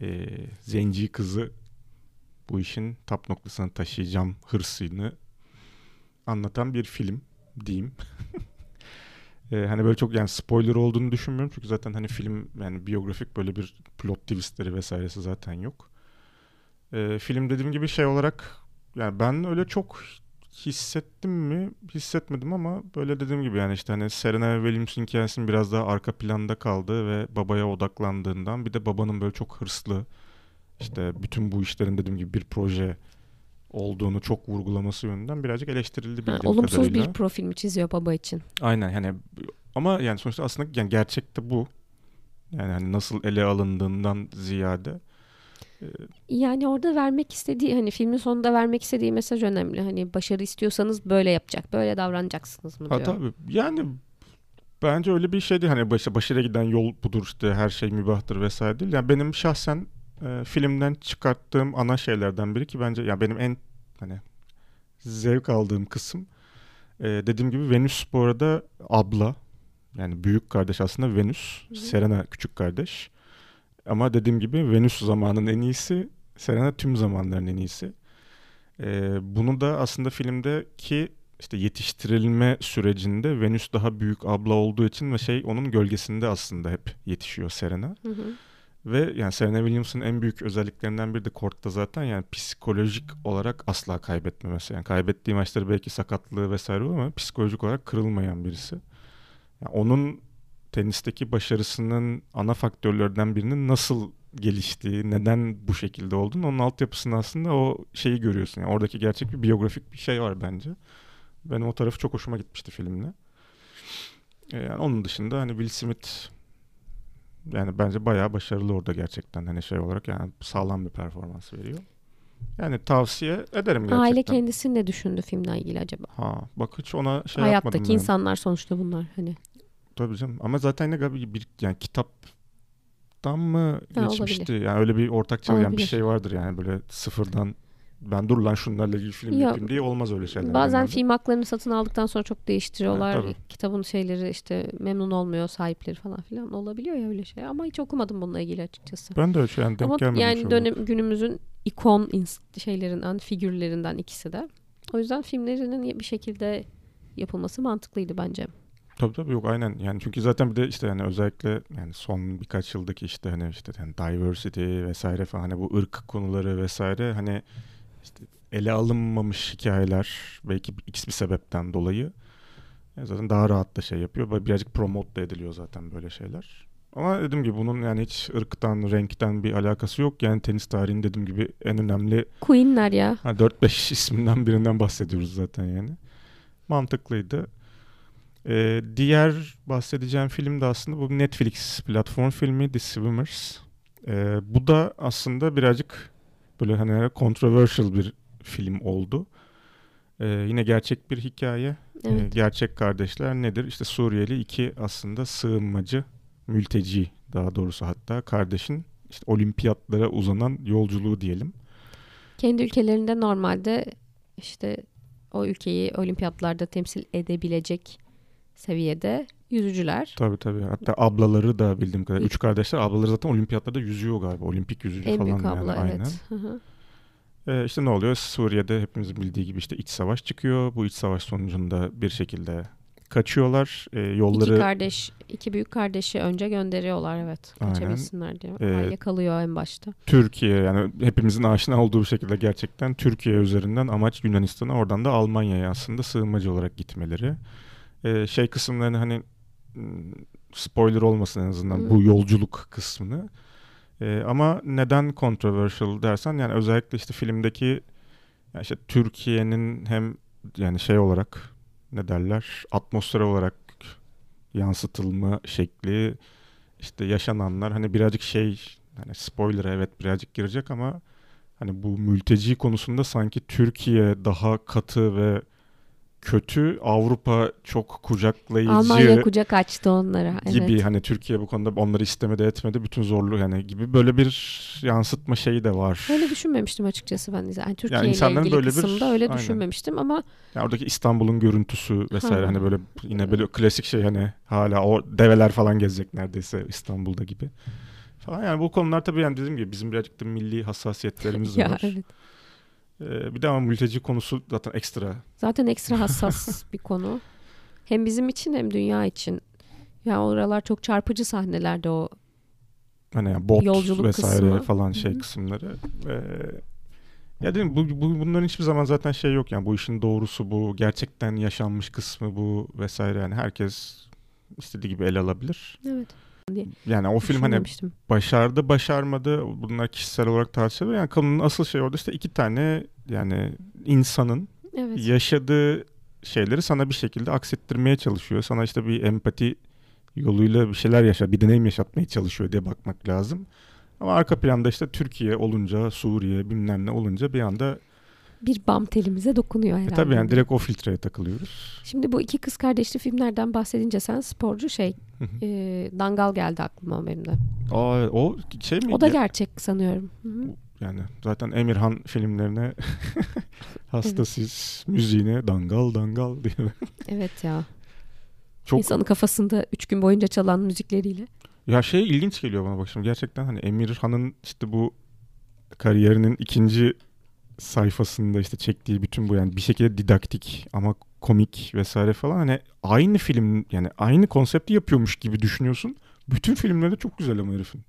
e, zenci kızı bu işin tap noktasına taşıyacağım hırsını anlatan bir film diyeyim. Ee, hani böyle çok yani spoiler olduğunu düşünmüyorum çünkü zaten hani film yani biyografik böyle bir plot twistleri vesairesi zaten yok. Ee, film dediğim gibi şey olarak yani ben öyle çok hissettim mi hissetmedim ama böyle dediğim gibi yani işte hani Serena Williams'ın hikayesinin biraz daha arka planda kaldığı ve babaya odaklandığından bir de babanın böyle çok hırslı işte bütün bu işlerin dediğim gibi bir proje olduğunu çok vurgulaması yönünden birazcık eleştirildi Ha, bildiğim olumsuz kadarıyla. bir profil mi çiziyor baba için? Aynen yani ama yani sonuçta aslında yani gerçekte bu. Yani hani nasıl ele alındığından ziyade Yani orada vermek istediği hani filmin sonunda vermek istediği mesaj önemli. Hani başarı istiyorsanız böyle yapacak, böyle davranacaksınız mı ha diyor. tabii yani bence öyle bir şey değil hani başa, başarıya giden yol budur işte her şey mübahtır vesaire değil. Yani benim şahsen e, filmden çıkarttığım ana şeylerden biri ki bence ya benim en hani zevk aldığım kısım e, dediğim gibi Venüs bu arada abla yani büyük kardeş aslında Venüs, Hı hı. Serena küçük kardeş. Ama dediğim gibi Venüs zamanın en iyisi, Serena tüm zamanların en iyisi. Ee, bunu da aslında filmdeki işte yetiştirilme sürecinde Venüs daha büyük abla olduğu için ve şey onun gölgesinde aslında hep yetişiyor Serena. Hı hı. Ve yani Serena Williams'ın en büyük özelliklerinden biri de kortta zaten yani psikolojik olarak asla kaybetmemesi. Yani kaybettiği maçları belki sakatlığı vesaire ama psikolojik olarak kırılmayan birisi. Yani onun tenisteki başarısının ana faktörlerden birinin nasıl geliştiği, neden bu şekilde olduğunu onun altyapısında aslında o şeyi görüyorsun. Yani oradaki gerçek bir biyografik bir şey var bence. Benim o tarafı çok hoşuma gitmişti filmle. Ee, Yani onun dışında hani Will Smith yani bence bayağı başarılı orada gerçekten hani şey olarak yani sağlam bir performans veriyor. Yani tavsiye ederim gerçekten. Aile kendisi ne düşündü filmle ilgili acaba? Ha bak hiç ona şey Hayattaki yapmadım yani. insanlar sonuçta bunlar hani. Tabii canım. Ama zaten ne galiba bir yani kitaptan mı Ha, geçmişti? Yani öyle bir ortak yani bir Olabilir. şey vardır yani böyle sıfırdan ben dur lan şunlarla ilgili film Ya, yapayım diye olmaz öyle şeyler. Bazen genelde. film haklarını satın aldıktan sonra çok değiştiriyorlar. Tabii. Kitabın şeyleri işte memnun olmuyor sahipleri falan filan olabiliyor ya öyle şey. Ama hiç okumadım bununla ilgili açıkçası. Ben de öyle şey yani denk Ama yani dönem günümüzün ikon şeylerinden, figürlerinden ikisi de. O yüzden filmlerinin bir şekilde yapılması mantıklıydı bence. Tabii tabii yok aynen yani çünkü zaten bir de işte yani özellikle yani son birkaç yıldaki işte hani işte yani diversity vesaire falan hani bu ırk konuları vesaire hani işte ele alınmamış hikayeler belki x bir sebepten dolayı e, zaten daha rahat da şey yapıyor birazcık promote da ediliyor zaten böyle şeyler. Ama dediğim gibi bunun yani hiç ırktan, renkten bir alakası yok. Yani tenis tarihinin dediğim gibi en önemli Queen'ler ya. Ha, 4-5 isminden birinden bahsediyoruz zaten yani. Mantıklıydı. Ee, diğer bahsedeceğim film de aslında bu Netflix platform filmi The Swimmers. Ee, bu da aslında birazcık böyle hani controversial bir film oldu. Ee, yine gerçek bir hikaye. Ee, Evet. gerçek kardeşler nedir? İşte Suriyeli iki aslında sığınmacı, mülteci daha doğrusu hatta kardeşin işte olimpiyatlara uzanan yolculuğu diyelim. Kendi ülkelerinde normalde işte o ülkeyi olimpiyatlarda temsil edebilecek seviyede yüzücüler. Tabii tabii. Hatta ablaları da bildiğim kadar. Üç kardeşler. Ablaları zaten olimpiyatlarda yüzüyor galiba. Olimpik yüzücü En falan büyük yani. abla Aynen. evet. Hı. Ee, işte ne oluyor? Suriye'de hepimizin bildiği gibi işte iç savaş çıkıyor. Bu iç savaş sonucunda bir şekilde kaçıyorlar. Ee, yolları İki kardeş, iki büyük kardeşi önce gönderiyorlar evet. Aynen. Kaçabilsinler diye. Ee, Aile kalıyor en başta. Türkiye yani hepimizin aşina olduğu bir şekilde gerçekten Türkiye üzerinden amaç Yunanistan'a oradan da Almanya'ya aslında sığınmacı olarak gitmeleri. Ee, şey kısımlarını hani m, spoiler olmasın en azından Hı. bu yolculuk kısmını. Ee, ama neden controversial dersen yani özellikle işte filmdeki yani işte Türkiye'nin hem yani şey olarak ne derler atmosfer olarak yansıtılma şekli işte yaşananlar hani birazcık şey hani spoiler evet birazcık girecek ama hani bu mülteci konusunda sanki Türkiye daha katı ve kötü Avrupa çok kucaklayıcı Almanya kucak açtı onlara. gibi evet. hani Türkiye bu konuda onları istemedi etmedi bütün zorluğu yani gibi böyle bir yansıtma şeyi de var. Öyle düşünmemiştim açıkçası ben. de. Yani Türkiye ile insanların ilgili böyle bir- kısımda öyle aynen. düşünmemiştim ama Yani oradaki İstanbul'un görüntüsü vesaire Ha. hani böyle yine böyle klasik şey hani hala o develer falan gezecek neredeyse İstanbul'da gibi. Falan yani bu konular tabii yani dediğim gibi bizim birazcık da milli hassasiyetlerimiz ya var. evet. Ee, bir de ama mülteci konusu zaten ekstra. Zaten ekstra hassas bir konu. Hem bizim için hem dünya için. Ya oralar çok çarpıcı sahnelerde o. Hani yani bot Yolculuk vesaire kısmı. falan şey Hı hı. kısımları. Ee, ya dedim bu, bu bunların hiçbir zaman zaten şey yok yani bu işin doğrusu bu gerçekten yaşanmış kısmı bu vesaire yani herkes istediği gibi ele alabilir. Evet. Yani o film hani başardı başarmadı bunlar kişisel olarak tartışılır. Yani konunun asıl şey orada işte iki tane yani insanın Evet. yaşadığı şeyleri sana bir şekilde aksettirmeye çalışıyor. Sana işte bir empati yoluyla bir şeyler yaşa, bir deneyim yaşatmaya çalışıyor diye bakmak lazım. Ama arka planda işte Türkiye olunca, Suriye bilmem ne olunca bir anda Bir bam telimize dokunuyor e herhalde. tabii yani direkt o filtreye takılıyoruz. Şimdi bu iki kız kardeşli filmlerden bahsedince sen sporcu şey e, Dangal geldi aklıma benim de. Aa, o şey mi? O da gerçek sanıyorum. Hı hı. Yani zaten Emirhan filmlerine hastasıyız. Müziğine dangal dangal diye. Evet ya. Çok İnsanın kafasında üç gün boyunca çalan müzikleriyle. Ya şey ilginç geliyor bana bak şimdi gerçekten hani Emirhan'ın işte bu kariyerinin ikinci sayfasında işte çektiği bütün bu yani bir şekilde didaktik ama komik vesaire falan hani aynı film yani aynı konsepti yapıyormuş gibi düşünüyorsun. Bütün filmleri çok güzel ama herifin.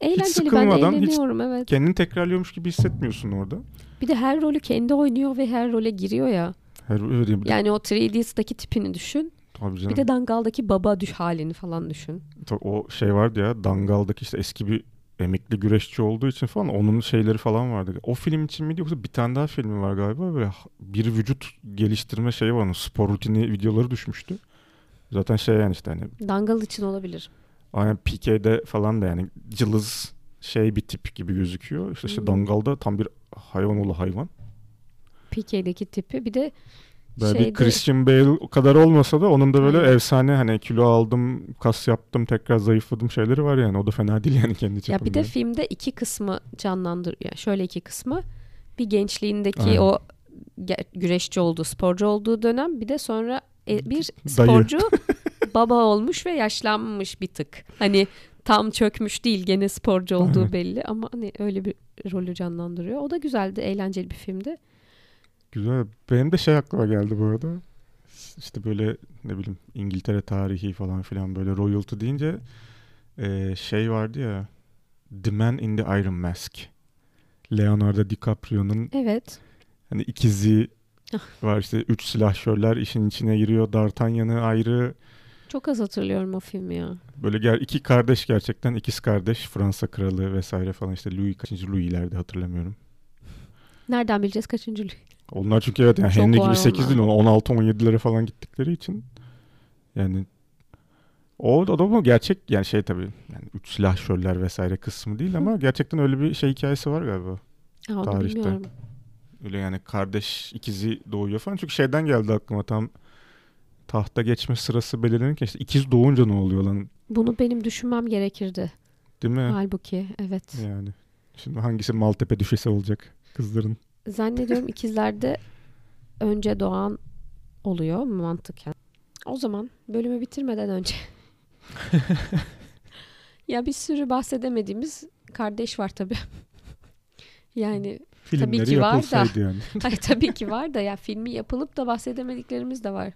Eğlenceli ben sıkılmadan, hiç- eğleniyorum evet. Kendini tekrarlıyormuş gibi hissetmiyorsun orada. Bir de her rolü kendi oynuyor ve her role giriyor ya. Her öyle bir Yani o 3D'deki tipini düşün. Tabii canım. Bir de Dangal'daki baba düş halini falan düşün. O şey vardı ya Dangal'daki işte eski bir emekli güreşçi olduğu için falan onun şeyleri falan vardı. O film için miydi yoksa bir tane daha filmi var galiba ha- bir vücut geliştirme şeyi var onun spor rutini videoları düşmüştü. Zaten şey yani işte hani Dangal için olabilir. aynen PK'de falan da yani cılız şey bir tip gibi gözüküyor. İşte, işte Hmm. Dangal'da tam bir hayvan oğlu hayvan. PK'deki tipi. Bir de Böyle bir Şeyde- Christian Bale o kadar olmasa da onun da böyle Aynen. efsane hani kilo aldım, kas yaptım, tekrar zayıfladım şeyleri var yani. O da fena değil yani kendi çapında. ya bir de filmde iki kısmı canlandırıyor. Yani şöyle iki kısmı. Bir gençliğindeki Aynen. o güreşçi olduğu, sporcu olduğu dönem. Bir de sonra e, bir sporcu baba olmuş ve yaşlanmış bir tık. Hani tam çökmüş değil gene sporcu olduğu Aynen. belli ama hani öyle bir rolü canlandırıyor. O da güzeldi, eğlenceli bir filmdi. Güzel. Benim de şey aklıma geldi bu arada. İşte böyle ne bileyim İngiltere tarihi falan filan böyle royalty deyince eee, şey vardı ya The Man in the Iron Mask. Leonardo DiCaprio'nun Evet. hani ikizi Ah. var işte üç silahşörler işin içine giriyor. D'Artagnan'ı ayrı Çok az hatırlıyorum o filmi ya. böyle ger iki kardeş gerçekten ikiz kardeş Fransa kralı vesaire falan işte Louis kaçıncı Louis'lerde hatırlamıyorum. Nereden bileceğiz kaçıncı? Onlar çünkü evet yani Çok Henry gibi 8 değil onlar. 16-17'lere falan gittikleri için yani o, o da bu gerçek yani şey tabii yani üç silahşörler vesaire kısmı değil ama gerçekten öyle bir şey hikayesi var galiba. Onu Tarihte. bilmiyorum. Öyle yani kardeş ikizi doğuyor falan. Çünkü şeyden geldi aklıma tam tahta geçme sırası belirlenirken işte ikiz doğunca ne oluyor lan Bunu benim düşünmem gerekirdi. değil mi? Halbuki evet. Yani şimdi hangisi Maltepe düşesi olacak kızların? Zannediyorum ikizlerde önce doğan oluyor mantıken. O zaman bölümü bitirmeden önce. ya bir sürü bahsedemediğimiz kardeş var tabii. yani Filmleri ki var da. yani. Hayır, tabii ki var da ya filmi yapılıp da bahsedemediklerimiz de var.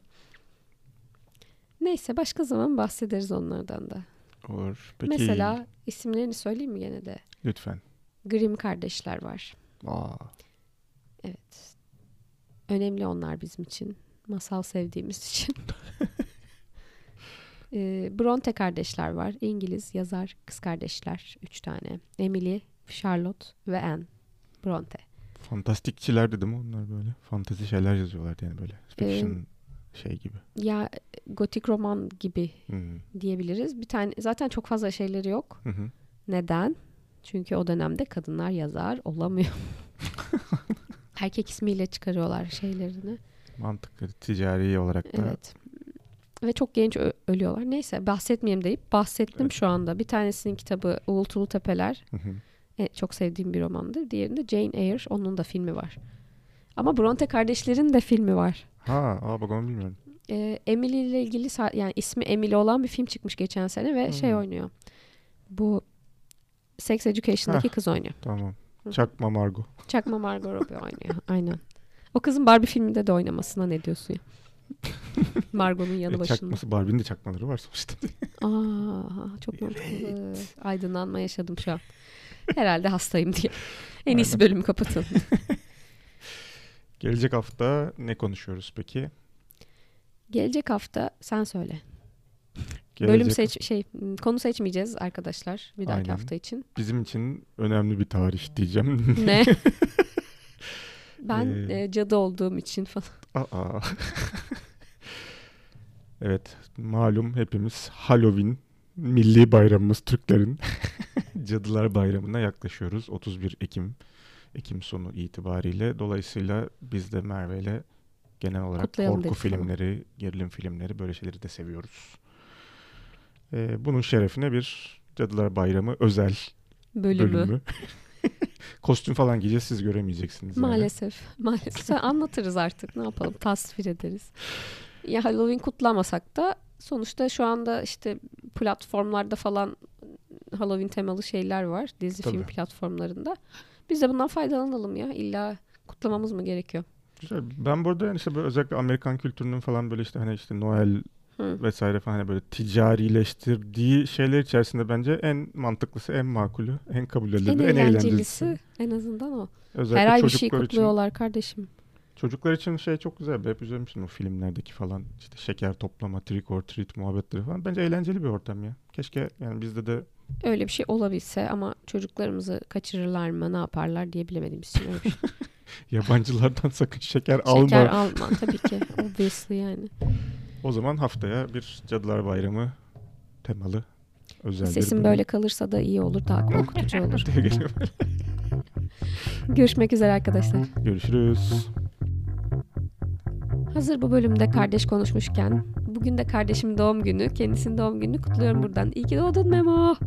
Neyse başka zaman bahsederiz onlardan da. Olur. Peki Mesela isimlerini söyleyeyim mi gene de? lütfen. Grimm kardeşler var. Aa, Evet. Önemli onlar bizim için. Masal sevdiğimiz için. Ee, Bronte kardeşler var. İngiliz yazar kız kardeşler. Üç tane. Emily, Charlotte ve Anne. Bronte. fantastikçiler dedim onlar böyle. Fantazi şeyler yazıyorlar yani böyle. Fiction şey gibi. Ya gotik roman gibi Hmm. diyebiliriz. Bir tane zaten çok fazla şeyleri yok. Hı hı. Neden? Çünkü o dönemde kadınlar yazar olamıyor. Erkek ismiyle çıkarıyorlar şeylerini. Mantıklı. Ticari olarak da. Evet. Ve çok genç ö- ölüyorlar. Neyse bahsetmeyeyim deyip bahsettim Evet. şu anda. Bir tanesinin kitabı Uğultulu Tepeler. E, çok sevdiğim bir romandır. Diğerinde Jane Eyre. Onun da filmi var. Ama Bronte kardeşlerin de filmi var. Ha, aa bak onu bilmiyorum. E, Emily ile ilgili yani ismi Emily olan bir film çıkmış geçen sene ve şey Hmm. oynuyor. Bu Sex Education'daki kız oynuyor. Tamam. Çakma Margo. Çakma Margot Robbie oynuyor. Aynen. O kızın Barbie filminde de oynamasına ne diyorsun ya? Margot'un yanı E, başında. çakması Barbie'nin de çakmaları var sonuçta. Aa, çok mantıklı. Aydınlanma yaşadım şu an. Herhalde hastayım diye. En iyisi bölümü kapatın. Gelecek hafta ne konuşuyoruz peki? Gelecek hafta sen söyle. Gelecek Bölüm seç şey konu seçmeyeceğiz arkadaşlar bir dahaki Aynen. hafta için. bizim için önemli bir tarih diyeceğim. Ne? ben Ee, e, cadı olduğum için falan. Aa. evet, malum hepimiz Halloween milli bayramımız Türklerin Cadılar Bayramı'na yaklaşıyoruz. 31 Ekim Ekim sonu itibariyle. Dolayısıyla biz de Merve ile genel olarak Kutlayalım korku filmleri, gerilim filmleri böyle şeyleri de seviyoruz. Ee, bunun şerefine bir Cadılar Bayramı özel Bölümü. bölümü. Kostüm falan giyeceğiz siz göremeyeceksiniz. yani. Maalesef. Maalesef. Anlatırız artık. Ne yapalım? Tasvir ederiz. Ya Halloween kutlamasak da sonuçta şu anda işte platformlarda falan Halloween temalı şeyler var. Dizi film Tabii. platformlarında. Biz de bundan faydalanalım ya. İlla kutlamamız mı gerekiyor? Güzel. Ben burada yani işte böyle özellikle Amerikan kültürünün falan böyle işte hani işte Noel Hı. vesaire falan hani böyle ticarileştirdiği şeyler içerisinde bence en mantıklısı, en makulü, en kabul En edilebilir, en, eğlencelisi en azından o. Özellikle Her ay bir şey çocuklar için, kutluyorlar kardeşim. çocuklar için şey çok güzel. Hep üzülmüştüm o filmlerdeki falan işte şeker toplama, trick or treat muhabbetleri falan. Bence eğlenceli bir ortam ya. Keşke yani bizde de Öyle bir şey olabilse ama çocuklarımızı kaçırırlar mı ne yaparlar diye bilemediğimiz için öyle bir şey. yabancılardan sakın şeker, Şeker alma. alma tabii ki. Obviously yani. O zaman haftaya bir Cadılar Bayramı temalı özel Sesim bir böyle kalırsa da iyi olur. Daha korkutucu olur. Görüşmek üzere arkadaşlar. Görüşürüz. Hazır bu bölümde kardeş konuşmuşken bugün de kardeşim doğum günü. Kendisinin doğum gününü kutluyorum buradan. İyi ki doğdun Memo.